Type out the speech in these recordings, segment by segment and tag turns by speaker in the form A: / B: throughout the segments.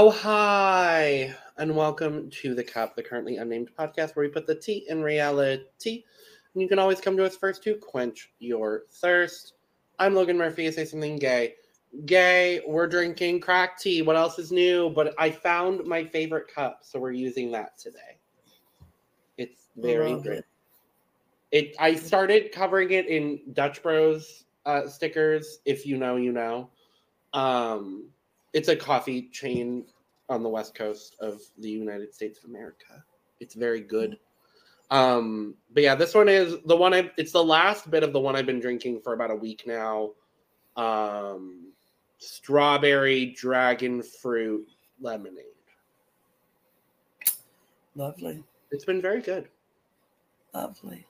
A: Oh, hi. And welcome to The Cup, the currently unnamed podcast where we put the tea in reality. And you can always come to us first to quench your thirst. I'm Logan Murphy. Say something gay. Gay, we're drinking crack tea. What else is new? But I found my favorite cup, so we're using that today. It's very good.
B: it.
A: It. I started covering it in Dutch Bros uh, stickers. If you know, you know. Um, it's a coffee chain on the west coast of the United States of America. It's very good. Um, but yeah, this one is the one I. It's the last bit of the one I've been drinking for about a week now. Um, strawberry dragon fruit lemonade.
B: Lovely.
A: It's been very good.
B: Lovely.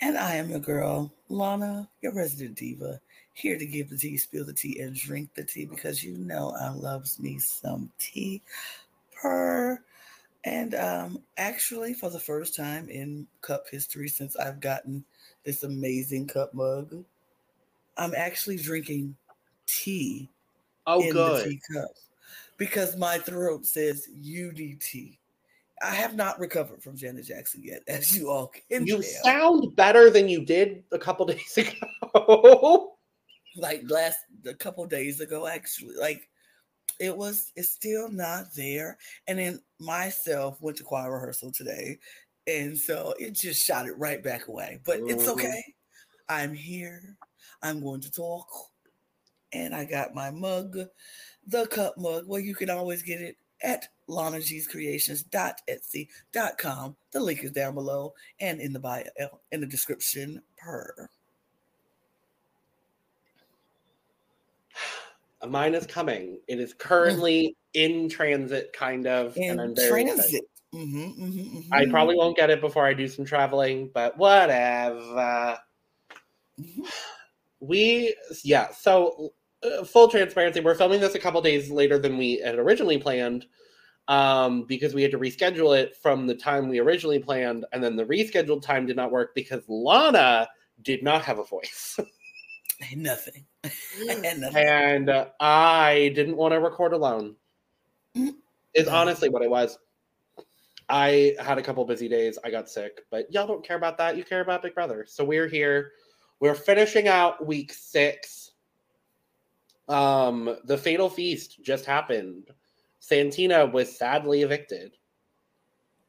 B: And I am your girl, Lana, your resident diva, here to give the tea, spill the tea, and drink the tea because you know I loves me some tea per. And um, actually, for the first time in cup history since I've gotten this amazing cup mug, I'm actually drinking tea
A: Oh,
B: in the
A: good.
B: teacup because my throat says UDT. I have not recovered from Janet Jackson yet, as you all can
A: You
B: tell.
A: sound better than you did a couple days ago.
B: Like last a couple days ago, actually. Like it was, it's still not there. And then myself went to choir rehearsal today, and so it just shot it right back away. But it's
A: Mhm.
B: okay. I'm here. I'm going to talk, and I got my mug, the cup mug, well you can always get it at lanag'screations.etsy.com. The link is down below and in the bio in the description per.
A: Mine is coming. It is currently in transit, kind of.
B: in
A: and I'm very
B: transit. Mhm, mhm,
A: I
B: mhm,
A: probably won't get it before I do some traveling, but whatever.
B: mhm.
A: We, yeah, so uh, full transparency, we're filming this a couple days later than we had originally planned um, because we had to reschedule it from the time we originally planned, and then the rescheduled time did not work because Lana did not have a voice.
B: Ain't nothing. Ain't nothing.
A: and uh, I didn't want to record alone.
B: Mm.
A: Is honestly what it was. I had a couple busy days. I got sick, but y'all don't care about that. You care about Big Brother. So we're here. We're finishing out week six. Um, the fatal feast just happened. Santina was sadly evicted.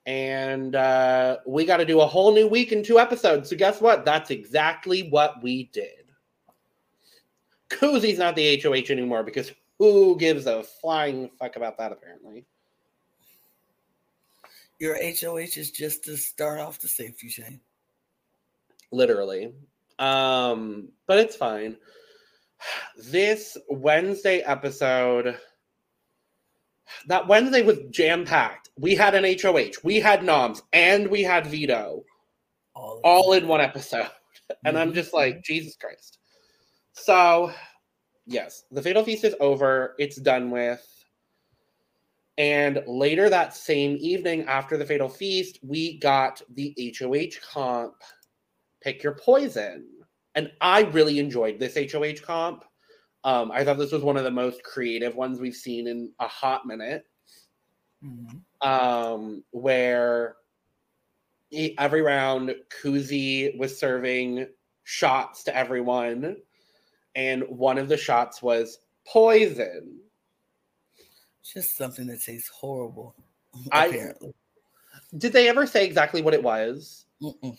A: And uh, we got to do a whole new week in two episodes. So guess what? That's exactly what we did. Kuzi's not the HOH anymore because who gives a flying fuck about that apparently?
B: Your HOH is just to start off the safety chain.
A: literally. Um, but it's fine. This Wednesday episode, that Wednesday was jam packed. We had an HOH, we had noms, and we had veto
B: All,
A: all in one episode. And I'm just like, Jesus Christ. So, yes, the Fatal Feast is over. It's done with. And later that same evening, after the Fatal Feast, we got the HOH comp Pick Your Poison. And I really enjoyed this HOH comp. Um, I thought this was one of the most creative ones we've seen in a hot minute
B: Mhm.
A: um, where he- every round Kuzi was serving shots to everyone, and one of the shots was poison.
B: Just something that tastes horrible.
A: I-
B: Apparently.
A: Did they ever say exactly what it was?
B: Mm-mm.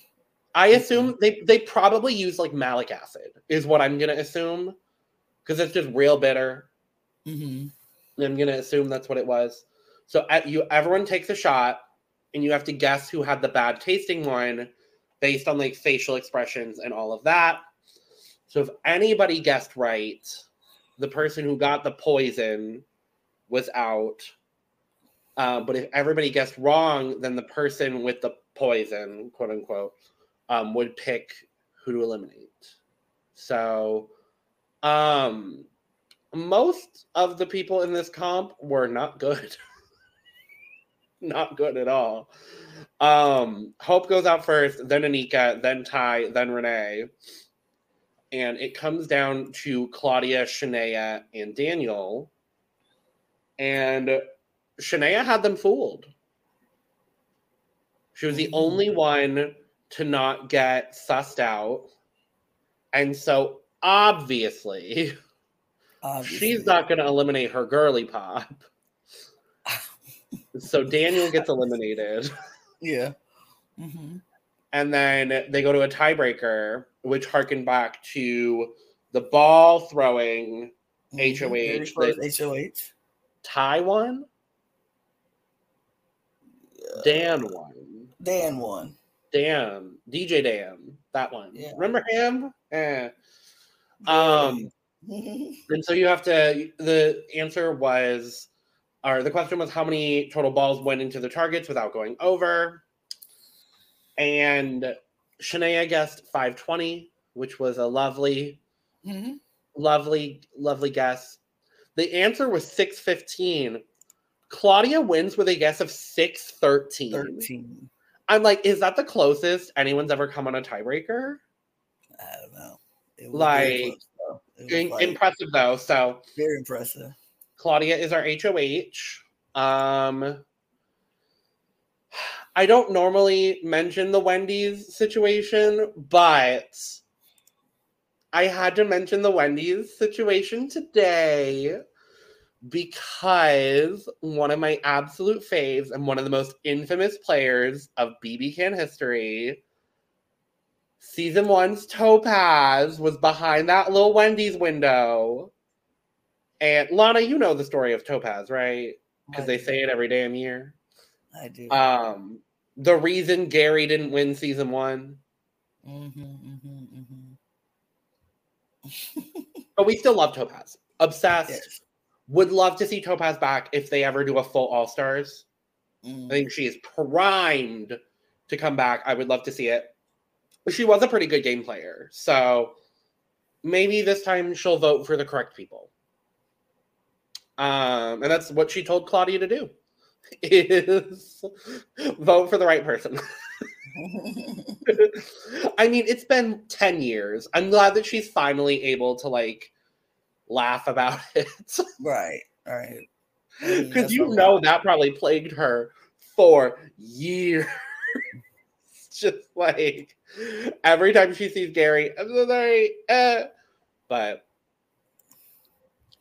A: I assume they they probably used like malic acid, is what I'm gonna assume, because it's just real bitter.
B: Mhm.
A: I'm gonna assume that's what it was. So at you, everyone takes a shot, and you have to guess who had the bad tasting one, based on like facial expressions and all of that. So if anybody guessed right, the person who got the poison was out. Uh, but if everybody guessed wrong, then the person with the poison, quote unquote, um, would pick who to eliminate. So, um, most of the people in this comp were not good. not good at all. Um, Hope goes out first, then Anika, then Ty, then Renee. And it comes down to Claudia, Shania, and Daniel. And Shania had them fooled. She was the only one to not get sussed out. And so obviously,
B: Obviously.
A: she's not going to eliminate her girly pop. so Daniel gets eliminated.
B: Yeah. hmm
A: And then they go to a tiebreaker, which harkened back to the ball throwing HOH that-
B: HOH.
A: Ty won. Dan won.
B: Dan won.
A: Dan, DJ Dan, that one.
B: Yeah.
A: Remember him? Eh. Um, and so you have to. The answer was, or the question was, how many total balls went into the targets without going over? And Shania guessed 520, which was a lovely,
B: Mhm.
A: lovely, lovely guess. The answer was 615. Claudia wins with a guess of 613.
B: 13.
A: I'm like, is that the closest anyone's ever come on a tiebreaker?
B: I don't know. It
A: Like,
B: close, though. It was,
A: In-
B: like,
A: impressive though. So
B: very impressive.
A: Claudia is our HOH. Um, I don't normally mention the Wendy's situation, but I had to mention the Wendy's situation today because one of my absolute faves and one of the most infamous players of BB Can history, season one's Topaz, was behind that little Wendy's window. And Lana, you know the story of Topaz, right? Because they say it every damn year.
B: I do.
A: Um, the reason Gary didn't win season one,
B: hmm hmm hmm
A: but we still love Topaz. Obsessed.
B: Yes.
A: Would love to see Topaz back if they ever do a full All Stars.
B: Mhm.
A: I think she is primed to come back. I would love to see it. She was a pretty good game player, so maybe this time she'll vote for the correct people. Um, and that's what she told Claudia to do: is vote for the right person. I mean, it's been 10 years. I'm glad that she's finally able to like laugh about it.
B: right. Right. I mean,
A: Because you know that probably plagued her for years. Just like every time she sees Gary, I'm so sorry. Uh, but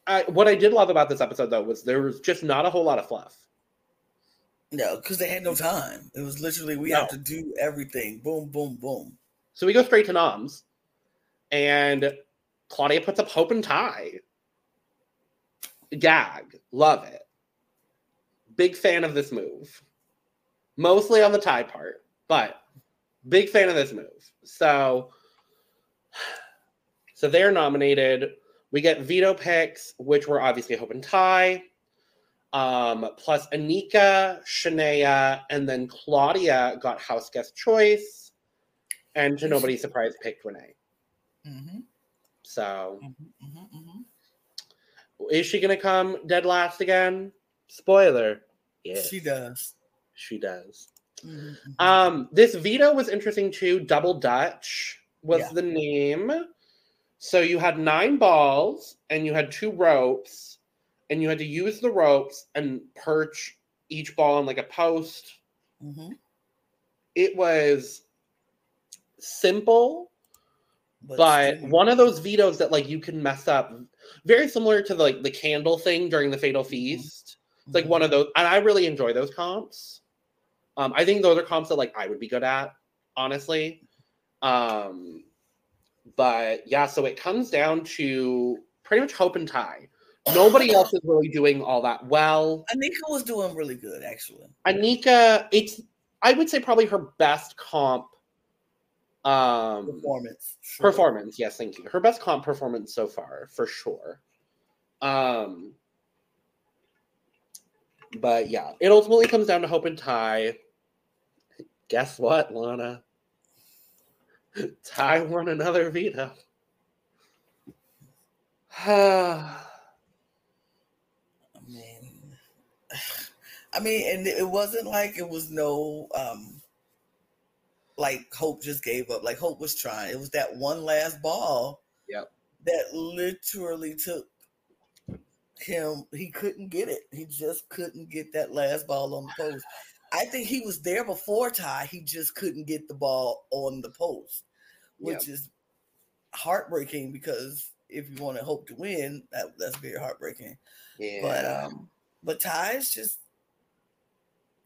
A: I, what I did love about this episode, though, was there was just not a whole lot of fluff.
B: No, because they had no time. It was literally we
A: No.
B: have to do everything. Boom, boom, boom.
A: So we go straight to noms, and Claudia puts up hope and Ty. Gag, love it. Big fan of this move. Mostly on the Ty part, but big fan of this move. So, so they're nominated. We get veto picks, which were obviously hope and Ty. Um, plus Anika, Shania, and then Claudia got house guest choice and to nobody's surprise, picked Renee.
B: Mm-hmm,
A: So,
B: mm-hmm, mm-hmm.
A: is she going to come dead last again? Spoiler. Yeah,
B: She does.
A: she does.
B: Mhm, mhm.
A: Um, this veto was interesting too. Double Dutch was
B: Yeah.
A: the name. So you had nine balls and you had two ropes, and you had to use the ropes and perch each ball on like a post.
B: Mhm.
A: It was simple,
B: But,
A: one of those vetoes that like you can mess up very similar to the, like the candle thing during the fatal feast. It's like one of those and i really enjoy those comps. Um i think those are comps that like i would be good at honestly. Um but yeah so it comes down to pretty much hope and Ty nobody else is really doing all that well
B: Anika was doing really good, actually.
A: anika it's i would say probably her best comp um
B: Performance. sure.
A: performance yes thank you her best comp performance so far for sure um but yeah it ultimately comes down to hope and Ty guess what lana ty won another veto
B: I mean, I mean, and it wasn't like it was no, um, like Hope just gave up. Like Hope was trying. It was that one last ball
A: Yep.
B: That literally took him. He couldn't get it. He just couldn't get that last ball on the post. I think he was there before Ty. He just couldn't get the ball on the post, which yep. is heartbreaking because if you want to hope to win, that, that's very heartbreaking. Yeah. But um, but Ty is just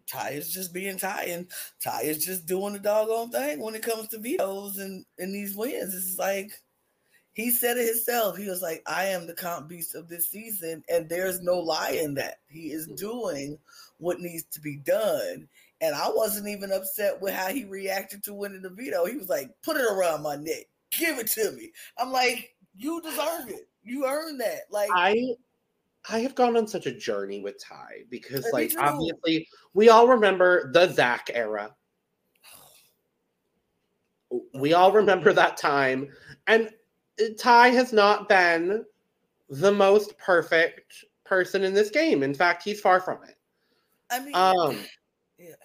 B: Ty is just being Ty, and Ty is just doing the doggone thing when it comes to vetoes and and these wins. It's like he said it himself. He was like, "I am the comp beast of this season," and there's no lie in that. He is mm-hmm. doing what needs to be done. And I wasn't even upset with how he reacted to winning the veto. He was like, "Put it around my neck, give it to me." I'm like, "You deserve it. You earned that." Like
A: I I have gone on such a journey with Ty because, like, obviously, we all remember the Zach era. We all remember that time. And Ty has not been the most perfect person in this game. In fact, he's far from it.
B: I mean, um, yeah.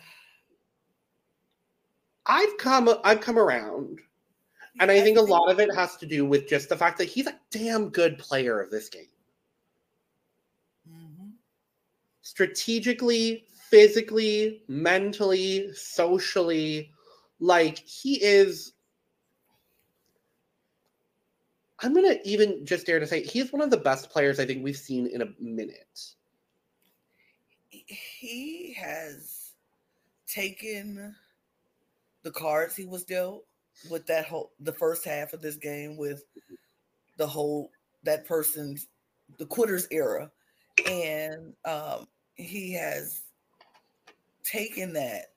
A: I've come I've come around. And I think a lot of it has to do with just the fact that he's a damn good player of this game. Strategically, physically, mentally, socially. Like he is. I'm gonna even just dare to say he's one of the best players I think we've seen in a minute.
B: He has taken the cards he was dealt with that whole the first half of this game with the whole that person's the quitters era and um he has taken that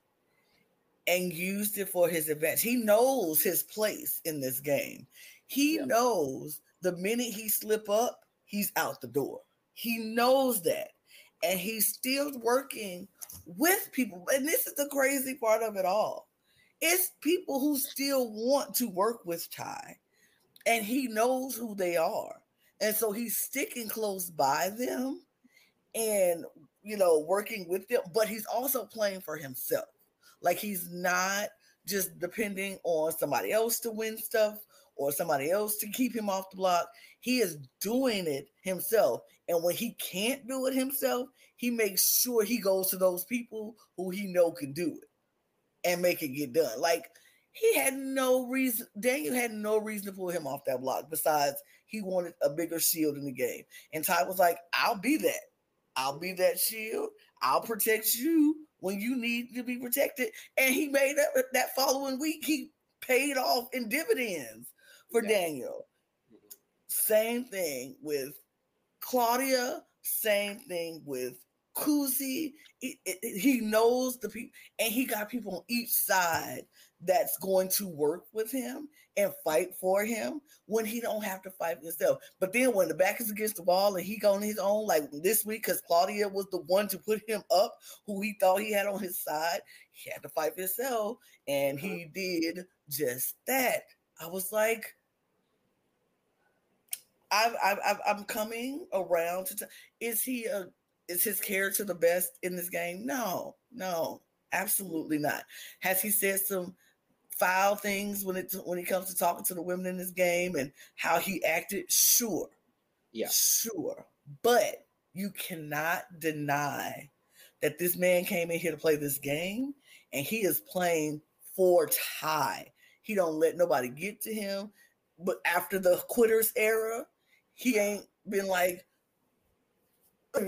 B: and used it for his advantage. He knows his place in this game. He yeah. knows the minute he slip up, he's out the door. He knows that. And he's still working with people. And this is the crazy part of it all. It's people who still want to work with Ty. And he knows who they are. And so he's sticking close by them and you know, working with them, but he's also playing for himself. Like he's not just depending on somebody else to win stuff or somebody else to keep him off the block. He is doing it himself. And when he can't do it himself, he makes sure he goes to those people who he know can do it and make it get done. Like he had no reason, Daniel had no reason to pull him off that block besides he wanted a bigger shield in the game. And Ty was like, I'll be that. I'll be that shield. I'll protect you when you need to be protected. And he made that that following week, he paid off in dividends for yeah. Daniel. Same thing with Claudia, same thing with Kuzi. He, he knows the people, and he got people on each side that's going to work with him and fight for him when he don't have to fight himself. But then when the back is against the wall and he on his own, like this week, because Claudia was the one to put him up, who he thought he had on his side, he had to fight for himself, and he uh-huh. did just that. I was like, I've, I've, I'm coming around to. T- is he a? Is his character the best in this game? No, no, absolutely not. Has he said some foul things when it when it comes to talking to the women in this game and how he acted? Sure.
A: Yeah.
B: Sure. But you cannot deny that this man came in here to play this game and he is playing for Ty. He don't let nobody get to him. But after the quitters era, he ain't been like,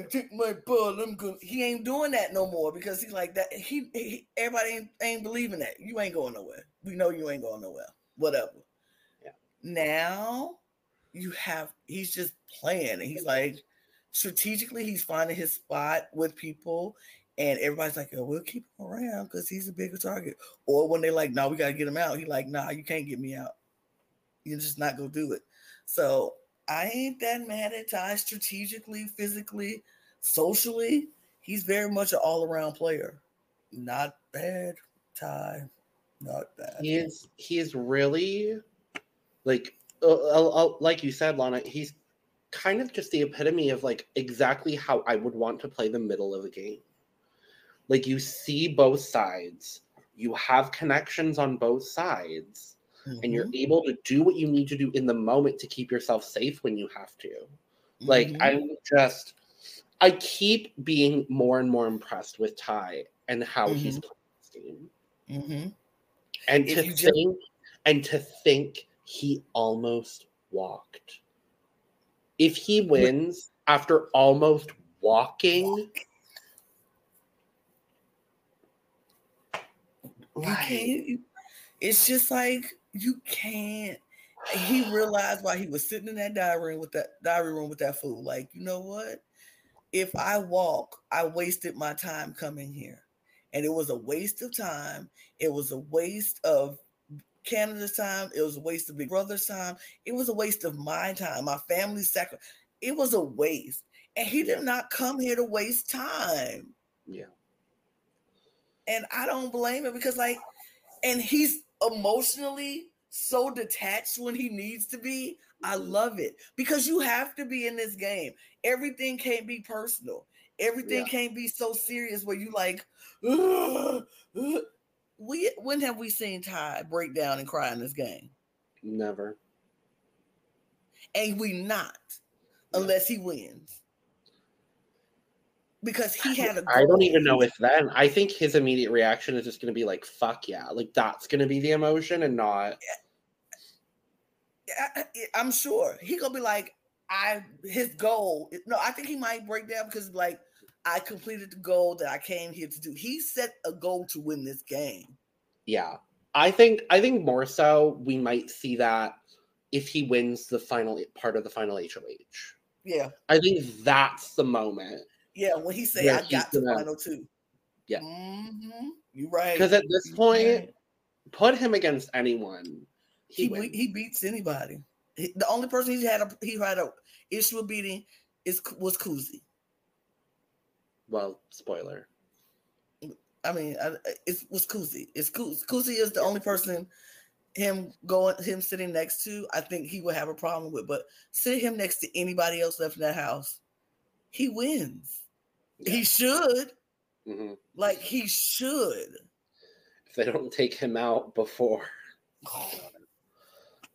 B: take my ball. I'm good. He ain't doing that no more because he's like that. He, he everybody ain't, ain't believing that. You ain't going nowhere. We know you ain't going nowhere. Whatever. Yeah. Now you have he's just playing and he's like strategically he's finding his spot with people and everybody's like, oh, we'll keep him around because he's a bigger target. Or when they're like, no, we gotta get him out. He's like, nah, you can't get me out. You're just not gonna do it. So I ain't that mad at Ty strategically, physically, socially. He's very much an all around player. Not bad, Ty. Not bad.
A: He is. He is really like, uh, uh, uh, like you said, Lana. He's kind of just the epitome of like exactly how I would want to play the middle of a game. Like you see both sides. You have connections on both sides and you're
B: Mhm.
A: able to do what you need to do in the moment to keep yourself safe when you have to. Like
B: Mhm.
A: I'm just I keep being more and more impressed with Ty and how he's playing this game. And
B: If
A: to
B: you just-
A: think and to think he almost walked. If he wins after almost walking, like,
B: It's just like you can't. He realized why he was sitting in that diary room with that diary room with that fool, like you know what? If I walk, I wasted my time coming here, and it was a waste of time. It was a waste of Canada's time. It was a waste of Big Brother's time. It was a waste of my time, my family's sacrifice. It was a waste, and he did not come here to waste time
A: yeah.
B: and I don't blame him because like, and he's emotionally so detached when he needs to be. I love it because you have to be in this game. Everything can't be personal. Everything
A: Yeah.
B: can't be so serious where you like. "Ugh, ugh." We when have we seen Ty break down and cry in this game?
A: Never.
B: And we not
A: Yeah.
B: unless he wins. Because he had a
A: I don't even know if then. I think his immediate reaction is just going to be like, fuck yeah. Like, that's going to be the emotion and not.
B: I, I'm sure he gonna be like, I his goal. No, I think he might break down because like I completed the goal that I came here to do. He set a goal to win this game.
A: Yeah. I think, I think more so we might see that if he wins the final part of the final HOH.
B: Yeah,
A: I think that's the moment.
B: yeah. When he say I got to
A: gonna-
B: final two.
A: Yeah.
B: hmm you right.
A: Because at this point, put him against anyone. He,
B: he he beats anybody. He- the only person he had a he had a issue with beating is was Kuzi.
A: Well, spoiler.
B: I mean, I, it was Kuzi. It's Kuzi. Is the only person him going him sitting next to. I think he would have a problem with, but sit him next to anybody else left in that house, he wins. He should,
A: Mhm.
B: like he should.
A: If they don't take him out before.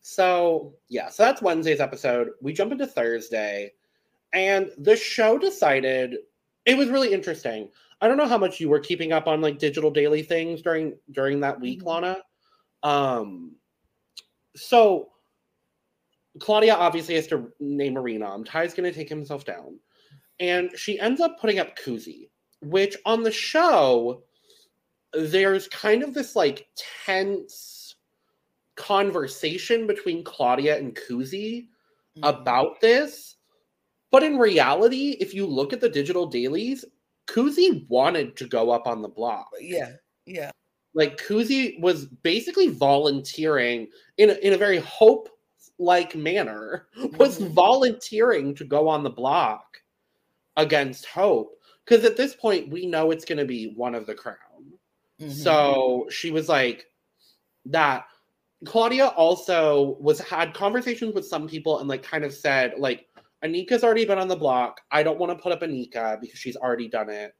A: So, yeah, so that's Wednesday's episode. We jump into Thursday, and the show decided it was really interesting. I don't know how much you were keeping up on like digital daily things during during that week,
B: Mhm.
A: Lana. Um so Claudia obviously has to name a renom. Ty's gonna take himself down. And she ends up putting up Kuzi, which on the show, there's kind of this like tense conversation between Claudia and Kuzi
B: Mm-hmm.
A: about this. But in reality, if you look at the digital dailies, Kuzi wanted to go up on the block.
B: Yeah, yeah,
A: Like Kuzi was basically volunteering in a, in a very hope like manner, was
B: Mhm.
A: volunteering to go on the block against Hope. Because at this point, we know it's going to be one of the crown.
B: Mhm.
A: So she was like that. Claudia also was had conversations with some people and like kind of said like Anika's already been on the block. I don't want to put up Anika because she's already done it,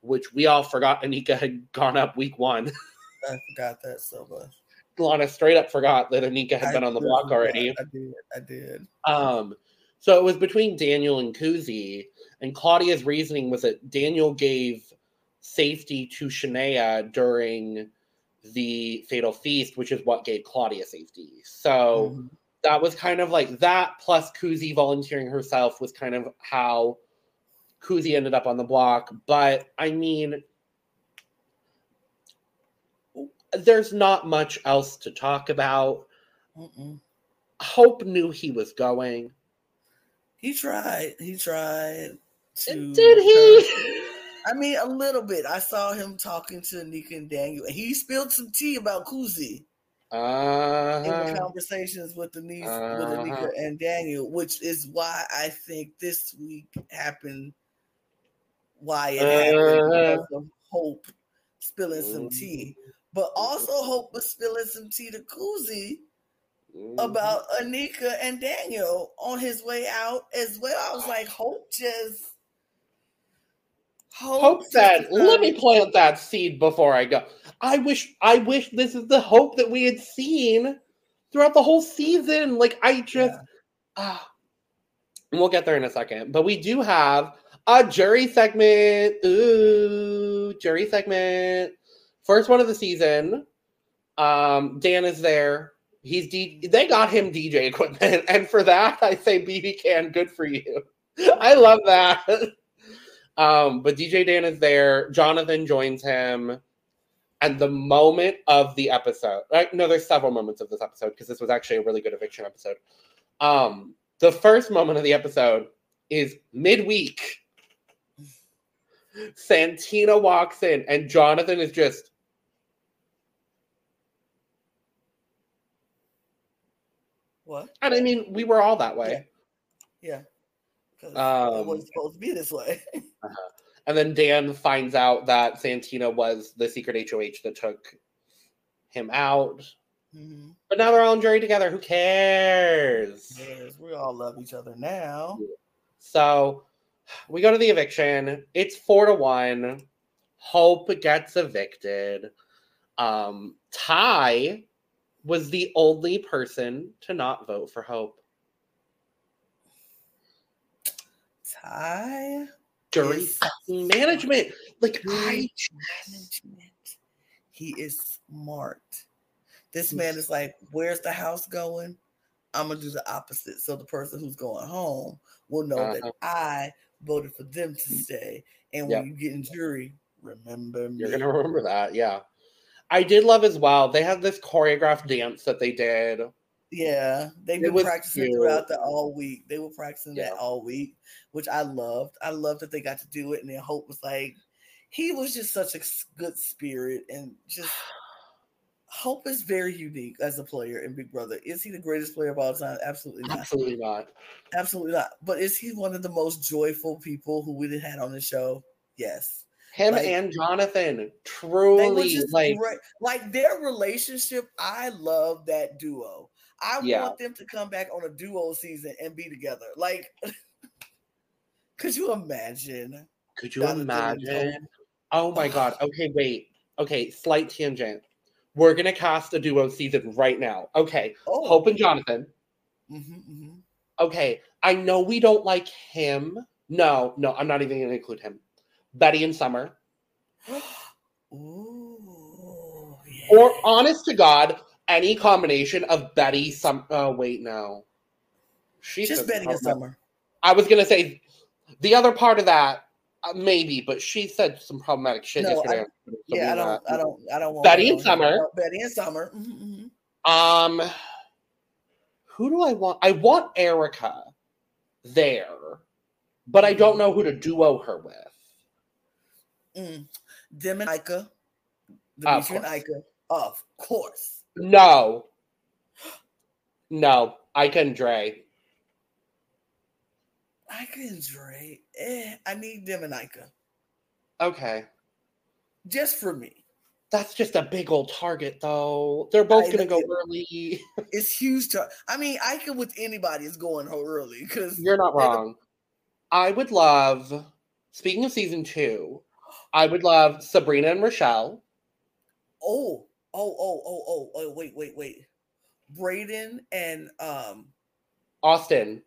A: which we all forgot Anika had gone up week one.
B: I forgot that so much.
A: Lana straight up forgot that Anika had
B: I
A: been on the
B: really
A: block already.
B: I did. I did.
A: Um, so it was between Daniel and Kuzi, and Claudia's reasoning was that Daniel gave safety to Shania during the Fatal Feast, which is what gave Claudia safety. So
B: Mhm.
A: That was kind of like that, plus Kuzi volunteering herself was kind of how Kuzi ended up on the block. But I mean, there's not much else to talk about.
B: Mm-mm.
A: Hope knew he was going.
B: He tried. He tried to.
A: Did he?
B: I mean, a little bit. I saw him talking to Nika and Daniel, and he spilled some tea about Kuzi in the
A: Uh,
B: conversations with the niece,
A: Uh-huh.
B: Anika and Daniel, which is why I think this week happened. Why it happened
A: Uh-huh.
B: because of Hope spilling some tea, but also Hope was spilling some tea to Kuzi
A: Mm-hmm.
B: about Anika and Daniel on his way out as well. I was like, Hope just.
A: Hope
B: just
A: said, "Let me plant that seed before I go." I wish, I wish this is the hope that we had seen throughout the whole season. Like I just
B: Yeah.
A: ah. And we'll get there in a second. But we do have a jury segment. Ooh, jury segment. First one of the season. Um, Dan is there. He's D- they got him DJ equipment, and for that I say BB can good for you. I love that. Um, but DJ Dan is there. Jonathan joins him. And the moment of the episode, right? No, there's several moments of this episode because this was actually a really good eviction episode. Um, the first moment of the episode is midweek. Santina walks in, and Jonathan is just
B: What?
A: and I mean, we were all that way.
B: Yeah. Because it
A: Um,
B: wasn't supposed to be this way.
A: And then Dan finds out that Santina was the secret HOH that took him out.
B: hmm
A: But now they're all in jury together. Who cares?
B: Yes, we all love each other now.
A: So we go to the eviction. It's four to one. Hope gets evicted. Um, Ty was the only person to not vote for Hope. Jury fucking management. Like I
B: management. He is smart. This man is like, where's the house going? I'm gonna do the opposite. So the person who's going home will know
A: Uh-huh.
B: that I voted for them to stay. And when
A: Yep.
B: you get in jury, remember me.
A: You're gonna remember that, yeah. I did love as well. They had this choreographed dance that they did.
B: Yeah, they've been practicing
A: cute.
B: throughout the all week. They were practicing
A: Yeah.
B: that all week, which I loved. I loved that they got to do it, and then Hope was like, he was just such a good spirit, and just Hope is very unique as a player in Big Brother. Is he the greatest player of all time? Absolutely not.
A: Absolutely not.
B: Absolutely not. But is he one of the most joyful people who we had on the show? Yes.
A: Him
B: Like-
A: and Jonathan truly like
B: great. Like their relationship, I love that duo. I
A: Yeah.
B: want them to come back on a duo season and be together. Like, could you imagine?
A: Could you
B: Jonathan
A: imagine? Oh my god. Okay, wait. Okay, slight tangent. We're gonna cast a duo season right now. Okay,
B: Oh,
A: Hope and Jonathan.
B: mhm,
A: Okay, I know we don't like him. No, no, I'm not even gonna include him. Betty and Summer.
B: Ooh,
A: Or honest to God, any combination of Betty, some oh wait, no. She's
B: just Betty and Summer.
A: I was gonna say the other part of that, uh, maybe, but she said some problematic shit
B: No,
A: yesterday.
B: I-
A: on Twitter, so
B: Yeah, I don't. I don't, I don't want
A: Betty and. Summer.
B: Betty and Summer. mhm, mhm.
A: Um, who do I want? I want Erica there, but I don't know who to duo her with.
B: Mm. Dem and Ika.
A: Of
B: Demetres and. Ika. Of course.
A: No, no, I can Dre.
B: Ika and Dre. Eh, I need them and.
A: Okay,
B: Just for me.
A: that's just a big old target, though. They're both gonna go
B: it-
A: early.
B: It's huge. To, I mean, Ika with anybody is going ho- early because
A: You're not wrong. I would love. Speaking of season two, I would love Sabrina and Rochelle.
B: oh, oh, oh, oh, oh, oh, wait, wait, wait. Braden and um
A: Austin.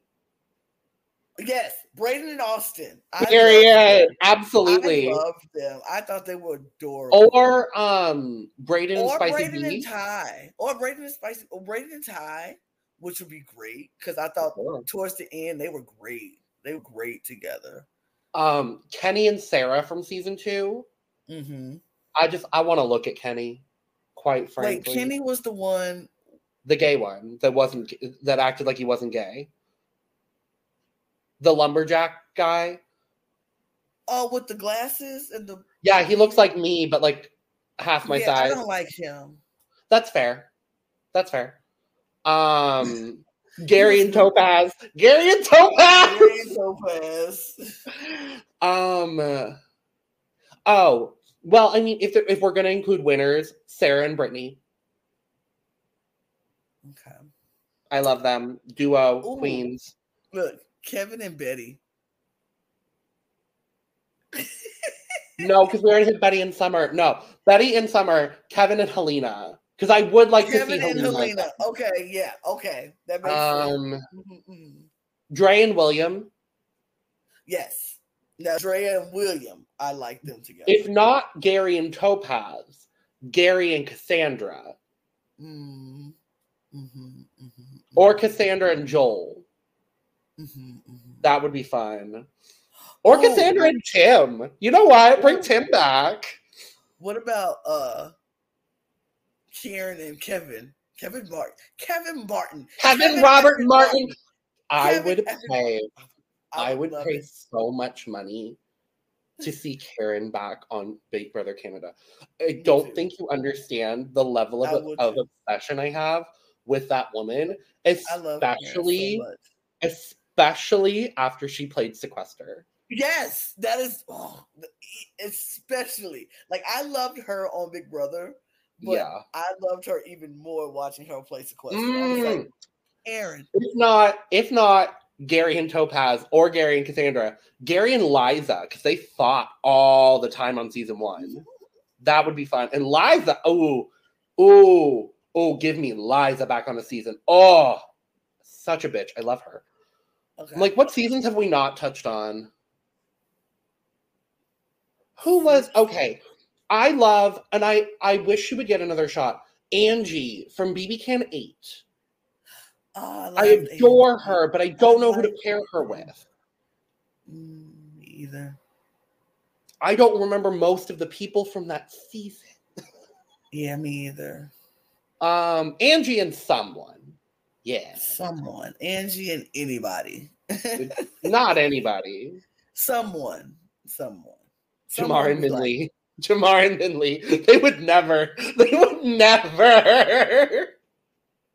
B: yes, Braden and Austin. I.
A: Absolutely.
B: I loved them. I thought they were adorable.
A: Or um Braden and
B: or
A: Spicy
B: Braden and Ty. Or Braden and Spicy or Braden and Ty, which would be great because I thought towards the end they were great. They were great together.
A: Um Kenny and Sarah from season two.
B: Mm-hmm.
A: I just I want to look at Kenny, quite
B: Wait,
A: frankly.
B: Kenny was the one.
A: the gay one that wasn't that acted like he wasn't gay. The lumberjack guy.
B: Oh, with the glasses and the.
A: Yeah, he looks like me, but like half my
B: yeah, I
A: size.
B: don't like him.
A: That's fair. That's fair. Um Gary and Topaz. Gary and Topaz.
B: Gary and Topaz.
A: um uh, oh well i mean if there- if we're gonna include winners sarah and brittany
B: Okay.
A: i love them duo
B: Ooh.
A: queens
B: Look, Kevin and Betty.
A: no because we already had betty and summer no betty and summer kevin and helena because I would like to see
B: Kevin and
A: Helena.
B: Helena. Okay, yeah, okay. That makes sense.
A: Um,
B: Mhm, mhm.
A: Dre and William.
B: Yes. Now Drea and William, I like them together.
A: If not Gary and Topaz, Gary and Cassandra,
B: Mm, mhm, mhm,
A: or Cassandra and Joel.
B: mhm, mhm.
A: That would be fun. Or
B: Oh.
A: Cassandra and Tim. You know what? Bring Tim back.
B: What about uh Karen and Kevin? Kevin Martin. Kevin Martin.
A: Kevin
B: Kevin
A: Robert
B: Evan
A: Martin. I
B: Kevin
A: would pay. I would pay
B: it.
A: so much money to see Karen back on Big Brother Canada. I don't
B: too.
A: think you understand the level of, of obsession I have with that woman, especially
B: so
A: especially after she played Sequester.
B: Yes, that is oh, especially like I loved her on Big Brother, but
A: yeah.
B: I loved her even more watching her play Sequester. I was like,
A: Mm.
B: Aaron,
A: If not, if not Gary and Topaz or Gary and Cassandra, Gary and Liza, because they fought all the time on season one. That would be fun. And Liza, oh, oh, oh, give me Liza back on the season. Oh, such a bitch. I love her.
B: okay.
A: Like, what seasons have we not touched on? Who was okay? I love, and I I wish she would get another shot. Angie from BB Can Eight.
B: Oh,
A: I
B: loved
A: adore
B: Amy.
A: her, but I don't know who to pair her with.
B: Mm, me either.
A: I don't remember most of the people from that season.
B: Yeah, me either.
A: Um, Angie and someone. Yeah,
B: Someone, Angie and anybody.
A: not anybody.
B: someone, someone.
A: Jamar and
B: we like.
A: Minh-Ly. Jamar and Minh-Ly. They would never. They would never.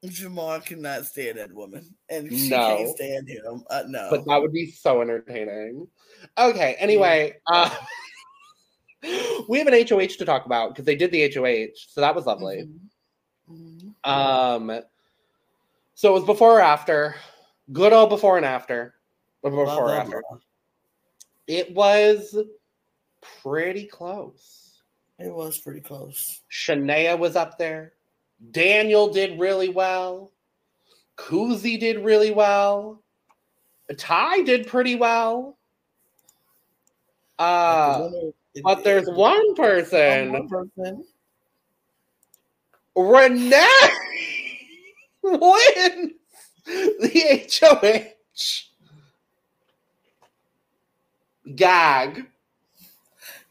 B: Jamar cannot stand that woman, and she
A: No.
B: can't stand him. Uh, no,
A: But that would be so entertaining. Okay. Anyway, uh, we have an HOH to talk about because they did the HOH, so that was lovely.
B: Mhm. Mhm.
A: Um, so it was before or after. Good old before and after. Or Before
B: Blah,
A: or
B: blah,
A: after.
B: blah.
A: It was pretty close.
B: It was pretty close.
A: Shania was up there. Daniel did really well. Kuzi did really well. Ty did pretty well. Uh, but there's one person,
B: one person.
A: Renee, wins the HOH. Gag.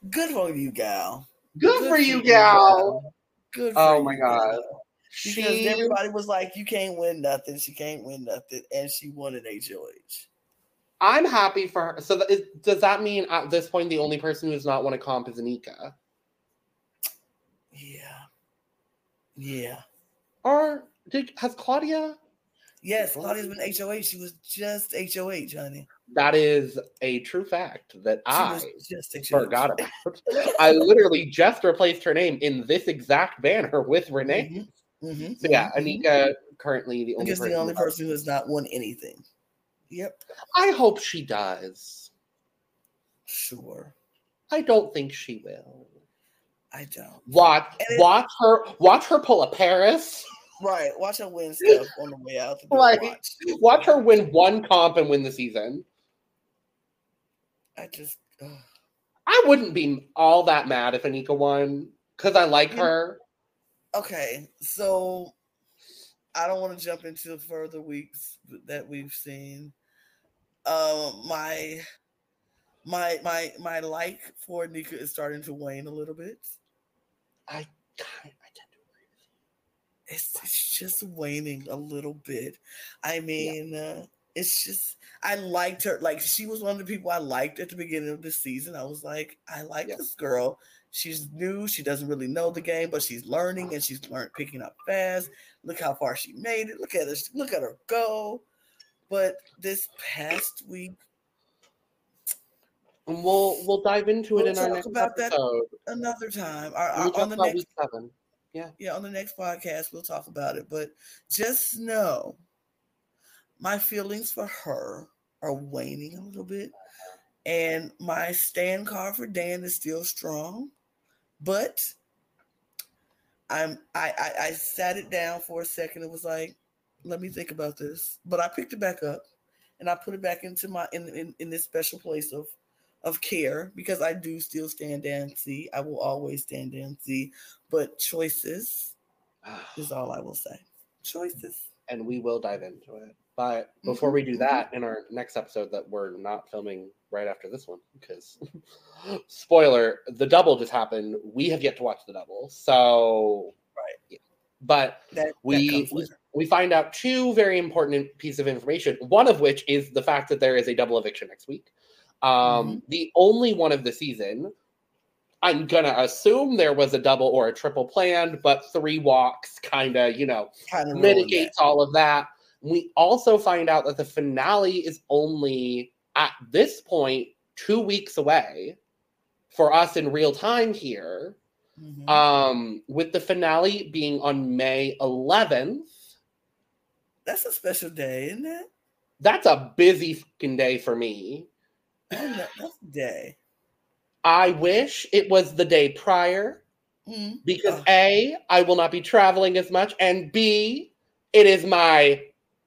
B: Good for you, gal.
A: Good, for you, gal.
B: Good. For
A: Oh
B: you,
A: my God.
B: Because
A: She
B: everybody was like, "You can't win nothing. She can't win nothing," and she won an HOH.
A: I'm happy for her. So, th- is, does that mean at this point the only person who who's not won a comp is Anika?
B: Yeah. Yeah.
A: Or did has Claudia?
B: Yes, Claudia's been HOH. She was just HOH, honey.
A: That is a true fact that
B: She
A: I
B: just
A: forgot about. I literally just replaced her name in this exact banner with Renee.
B: Mhm, mhm,
A: So yeah,
B: mhm, mhm.
A: Anika currently the only person.
B: the only
A: who has-
B: person who has not won anything. Yep.
A: I hope she does.
B: Sure.
A: I don't think she will.
B: I don't.
A: Watch,
B: it-
A: watch her, watch her pull a Paris.
B: Right. Watch her win stuff on the way out. The.
A: Right.
B: Watch.
A: Watch her win one comp and win the season.
B: I just.
A: I wouldn't be all that mad if Anika won because I like her.
B: Okay, so I don't want to jump into further weeks that we've seen. Um, my my my my like for Nika is starting to wane a little bit.
A: I, I tend to agree with you.
B: It's, it's just waning a little bit. I mean, uh, it's just I liked her. Like she was one of the people I liked at the beginning of the season. I was like, I like
A: Yeah.
B: this girl. She's new. She doesn't really know the game, but she's learning and she's learned picking up fast. Look how far she made it. Look at her. Look at her go. But this past week,
A: And we'll we'll dive into it
B: We'll
A: in our
B: talk
A: next
B: about that
A: episode.
B: another time, our, our- on the next
A: seven.
B: yeah, on the next podcast, we'll talk about it. But just know my feelings for her are waning a little bit. And my stand card for Dan is still strong. But I'm I, I I sat it down for a second. It was like, let me think about this. But I picked it back up and I put it back into my in in, in this special place of of care because I do still stand and see. I will always stand and see. But choices ah. is all I will say. Choices.
A: And we will dive into it. But before we do that in our next episode that we're not filming right after this one, because spoiler, the double just happened. We have yet to watch the double. So
B: Right.
A: yeah. But
B: That,
A: we
B: that
A: we, find out two very important pieces of information. One of which is the fact that there is a double eviction next week. Um,
B: Mm-hmm.
A: The only one of the season. I'm gonna assume there was a double or a triple planned, but three walks kind of, you know,
B: kind of
A: mitigates all of that. We also find out that the finale is only at this point two weeks away for us in real time here.
B: Mm-hmm.
A: Um, with the finale being on May 11th.
B: That's a special day, isn't it?
A: That's a busy fucking day for me.
B: That's a day.
A: I wish it was the day prior
B: Mhm.
A: because
B: Oh.
A: A, I will not be traveling as much, and B, it is my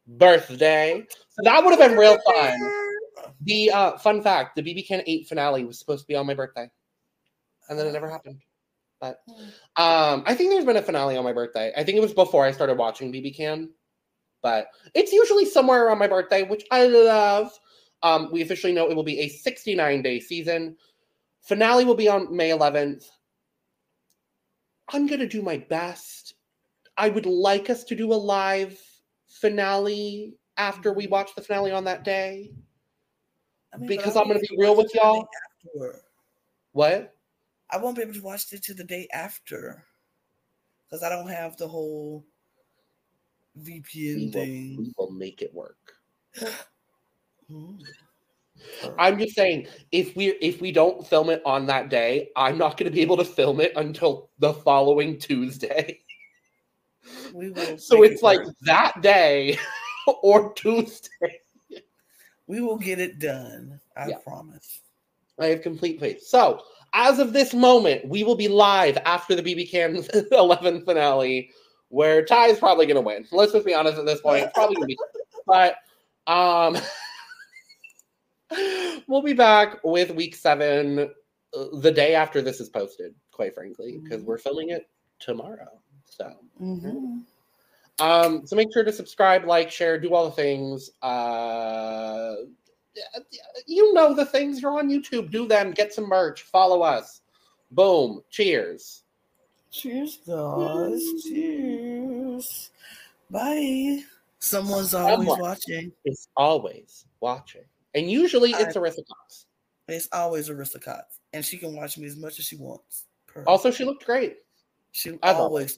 A: birthday. So that would have been real fun. The uh, fun fact: the BB Can Eight finale was supposed to be on my birthday, and then it never happened. But um, I think there's been a finale on my birthday. I think it was before I started watching BB Can, but it's usually somewhere around my birthday, which I love. Um, we officially know it will be a 69 day season. Finale will be on May 11th. I'm gonna do my best. I would like us to do a live finale after we watch the finale on that day.
B: I mean,
A: because I'm gonna be real with
B: it the day
A: y'all.
B: after.
A: What?
B: I won't be able to watch it to the day after because I don't have the whole
A: We
B: VPN
A: will,
B: thing.
A: we will make it work.
B: Mm.
A: I'm just saying, if we if we don't film it on that day, I'm not going to be able to film it until the following Tuesday.
B: We will
A: So it's
B: it
A: like
B: work.
A: that day or Tuesday.
B: we will get it done. I
A: Yeah.
B: promise.
A: I have complete faith. So as of this moment, we will be live after the BB Can 11 finale, where Ty is probably going to win. Let's just be honest at this point. Probably going to be, but um, we'll be back with week seven uh, the day after this is posted. Quite frankly, because
B: Mhm.
A: we're filming it tomorrow. So.
B: Mhm.
A: Um, so make sure to subscribe, like, share, do all the things. Uh, you know the things. You're on YouTube. Do them. Get some merch. Follow us. Boom. Cheers.
B: Cheers, guys. Cheers. Bye. Someone's always
A: Someone.
B: watching.
A: It's always watching, and usually it's Aristocats.
B: It's always Aristocats, and she can watch me as much as she wants. Per-
A: Also, she looked great.
B: she
A: as
B: always